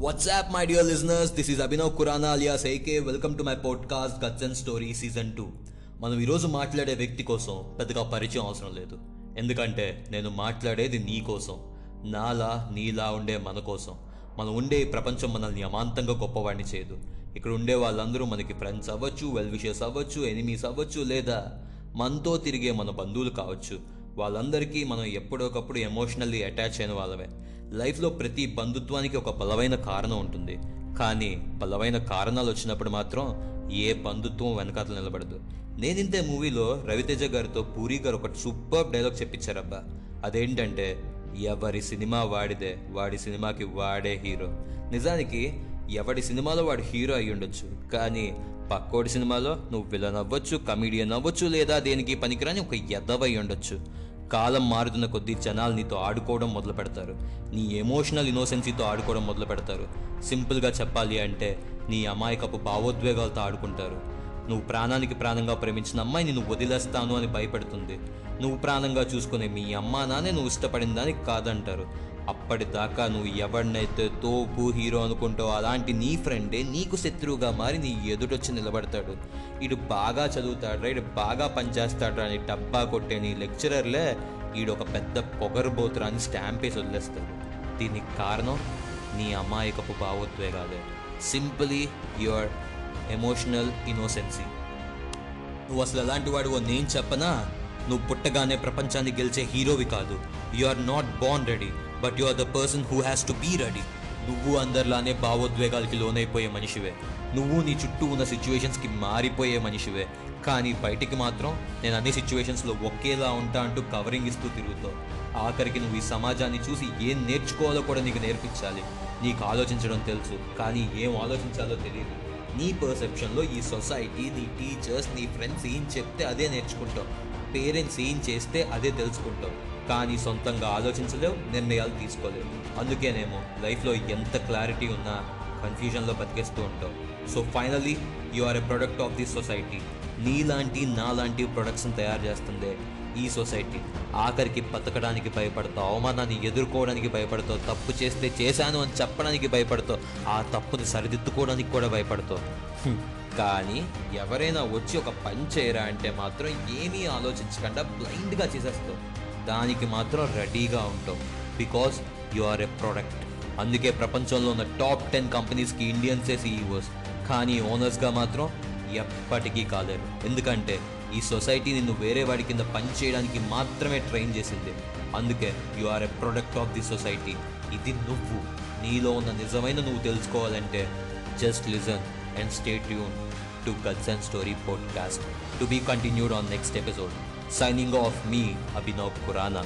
What's up my dear listeners this This is Abhinav Kurana alias AK. Welcome to my podcast Guts and Story Season 2. మనం ఈరోజు మాట్లాడే వ్యక్తి కోసం పెద్దగా పరిచయం అవసరం లేదు. ఎందుకంటే నేను మాట్లాడేది నీ కోసం. నాలా నీలా ఉండే మన కోసం. మనం ఉండే ఈ ప్రపంచం మనల్ని అమాంతంగా గొప్పవాడిని చేయదు. ఇక్కడ ఉండే వాళ్ళందరూ మనకి ఫ్రెండ్స్ అవ్వచ్చు వెల్ విషెస్ అవ్వచ్చు ఎనిమీస్ అవ్వచ్చు లేదా మనతో తిరిగే మన బంధువులు కావచ్చు. వాళ్ళందరికీ మనం ఎప్పుడొకప్పుడు ఎమోషనల్లీ అటాచ్ అయిన వాళ్ళమే. లైఫ్లో ప్రతి బంధుత్వానికి ఒక బలమైన కారణం ఉంటుంది. కానీ బలమైన కారణాలు వచ్చినప్పుడు మాత్రం ఏ బంధుత్వం వెనకాతలు నిలబడదు. నేనింతే మూవీలో రవితేజ గారితో పూరి గారు ఒక సూపర్ డైలాగ్ చెప్పించారబ్బా అదేంటంటే ఎవరి సినిమా వాడిదే వాడి సినిమాకి వాడే హీరో నిజానికి ఎవడి సినిమాలో వాడు హీరో అయి ఉండొచ్చు. కానీ పక్కోడి సినిమాలో నువ్వు విలన్ అవ్వచ్చు కమీడియన్ అవ్వచ్చు లేదా దేనికి పనికిరాని ఒక ఎదవై ఉండొచ్చు. కాలం మారుతున్న కొద్దీ జనాలు నీతో ఆడుకోవడం మొదలు పెడతారు. నీ ఎమోషనల్ ఇన్నోసెన్సీతో ఆడుకోవడం మొదలు పెడతారు. సింపుల్గా చెప్పాలి అంటే నీ అమాయకపు భావోద్వేగాలతో ఆడుకుంటారు. నువ్వు ప్రాణానికి ప్రాణంగా ప్రేమించిన అమ్మాయి నువ్వు వదిలేస్తాను అని భయపెడుతుంది. నువ్వు ప్రాణంగా చూసుకునే మీ అమ్మా నానే నువ్వు ఇష్టపడిన దానికి కాదంటారు. అప్పటిదాకా నువ్వు ఎవడినైతే తోపు హీరో అనుకుంటావు అలాంటి నీ ఫ్రెండే నీకు శత్రువుగా మారి నీ ఎదుటొచ్చి నిలబడతాడు. ఇడు బాగా చదువుతాడు ఇడు బాగా పనిచేస్తాడు అని డబ్బా కొట్టే నీ లెక్చరర్లే ఈడు ఒక పెద్ద పొగరుబోతురా అని స్టాంప్ వేసి వదిలేస్తాడు దీనికి కారణం నీ అమాయకపు భావోద్వేగాలే. సింపులీ యువర్ ఎమోషనల్ ఇన్నోసెన్సీ నువ్వు అసలు ఎలాంటి వాడివో నేను చెప్పనా? నువ్వు పుట్టగానే ప్రపంచాన్ని గెలిచే హీరోవి కాదు. You are not born ready but you are the person who has to be ready నువ్వు అందరిలానే భావోద్వేగాలకి లోనైపోయే మనిషివే. నువ్వు నీ చుట్టూ ఉన్న సిచ్యువేషన్స్కి మారిపోయే మనిషివే. కానీ బయటికి మాత్రం నేను అన్ని సిచ్యువేషన్స్లో ఒకేలా ఉంటా అంటూ కవరింగ్ ఇస్తూ తిరుగుతావు. ఆఖరికి నువ్వు ఈ సమాజాన్ని చూసి ఏం నేర్చుకోవాలో కూడా నీకు నేర్పించాలి. నీకు ఆలోచించడం తెలుసు కానీ ఏం ఆలోచించాలో తెలియదు నీ పర్సెప్షన్లో ఈ సొసైటీ నీ టీచర్స్ నీ ఫ్రెండ్స్ ఏం చెప్తే అదే నేర్చుకుంటావు. పేరెంట్స్ ఏం చేస్తే అదే తెలుసుకుంటావు. కానీ సొంతంగా ఆలోచించలేవు నిర్ణయాలు తీసుకోలేవు. అందుకేనేమో లైఫ్లో ఎంత క్లారిటీ ఉన్నా కన్ఫ్యూజన్లో బతికేస్తూ ఉంటావు. So finally you are a product of this society. నీలాంటి నాలాంటి ప్రొడక్ట్స్ని తయారు చేస్తుందే ఈ సొసైటీ. ఆఖరికి బతకడానికి భయపడతావు అవమానాన్ని ఎదుర్కోవడానికి భయపడతావు తప్పు చేస్తే చేశాను అని చెప్పడానికి భయపడతావు ఆ తప్పుని సరిదిద్దుకోవడానికి కూడా భయపడతావు. కానీ ఎవరైనా వచ్చి ఒక పని చేయరా అంటే మాత్రం ఏమీ ఆలోచించకుండా బ్లైండ్గా చేసేస్తావు. దానికి మాత్రం రెడీగా ఉంటావు because you are a product అందుకే ప్రపంచంలో ఉన్న టాప్ టెన్ కంపెనీస్కి ఇండియన్సే సీఈఓస్ కానీ ఓనర్స్గా మాత్రం ఎప్పటికీ కాలేరు. ఎందుకంటే ఈ సొసైటీ నిన్ను వేరే వాడి కింద పని చేయడానికి మాత్రమే ట్రైన్ చేసింది. అందుకే you are a product of the society ఇది నువ్వు. నీలో ఉన్న నిజమైన నువ్వు తెలుసుకోవాలంటే just listen and stay tune to Guts and Story podcast to be continued on next episode signing off me Abhinav Khurana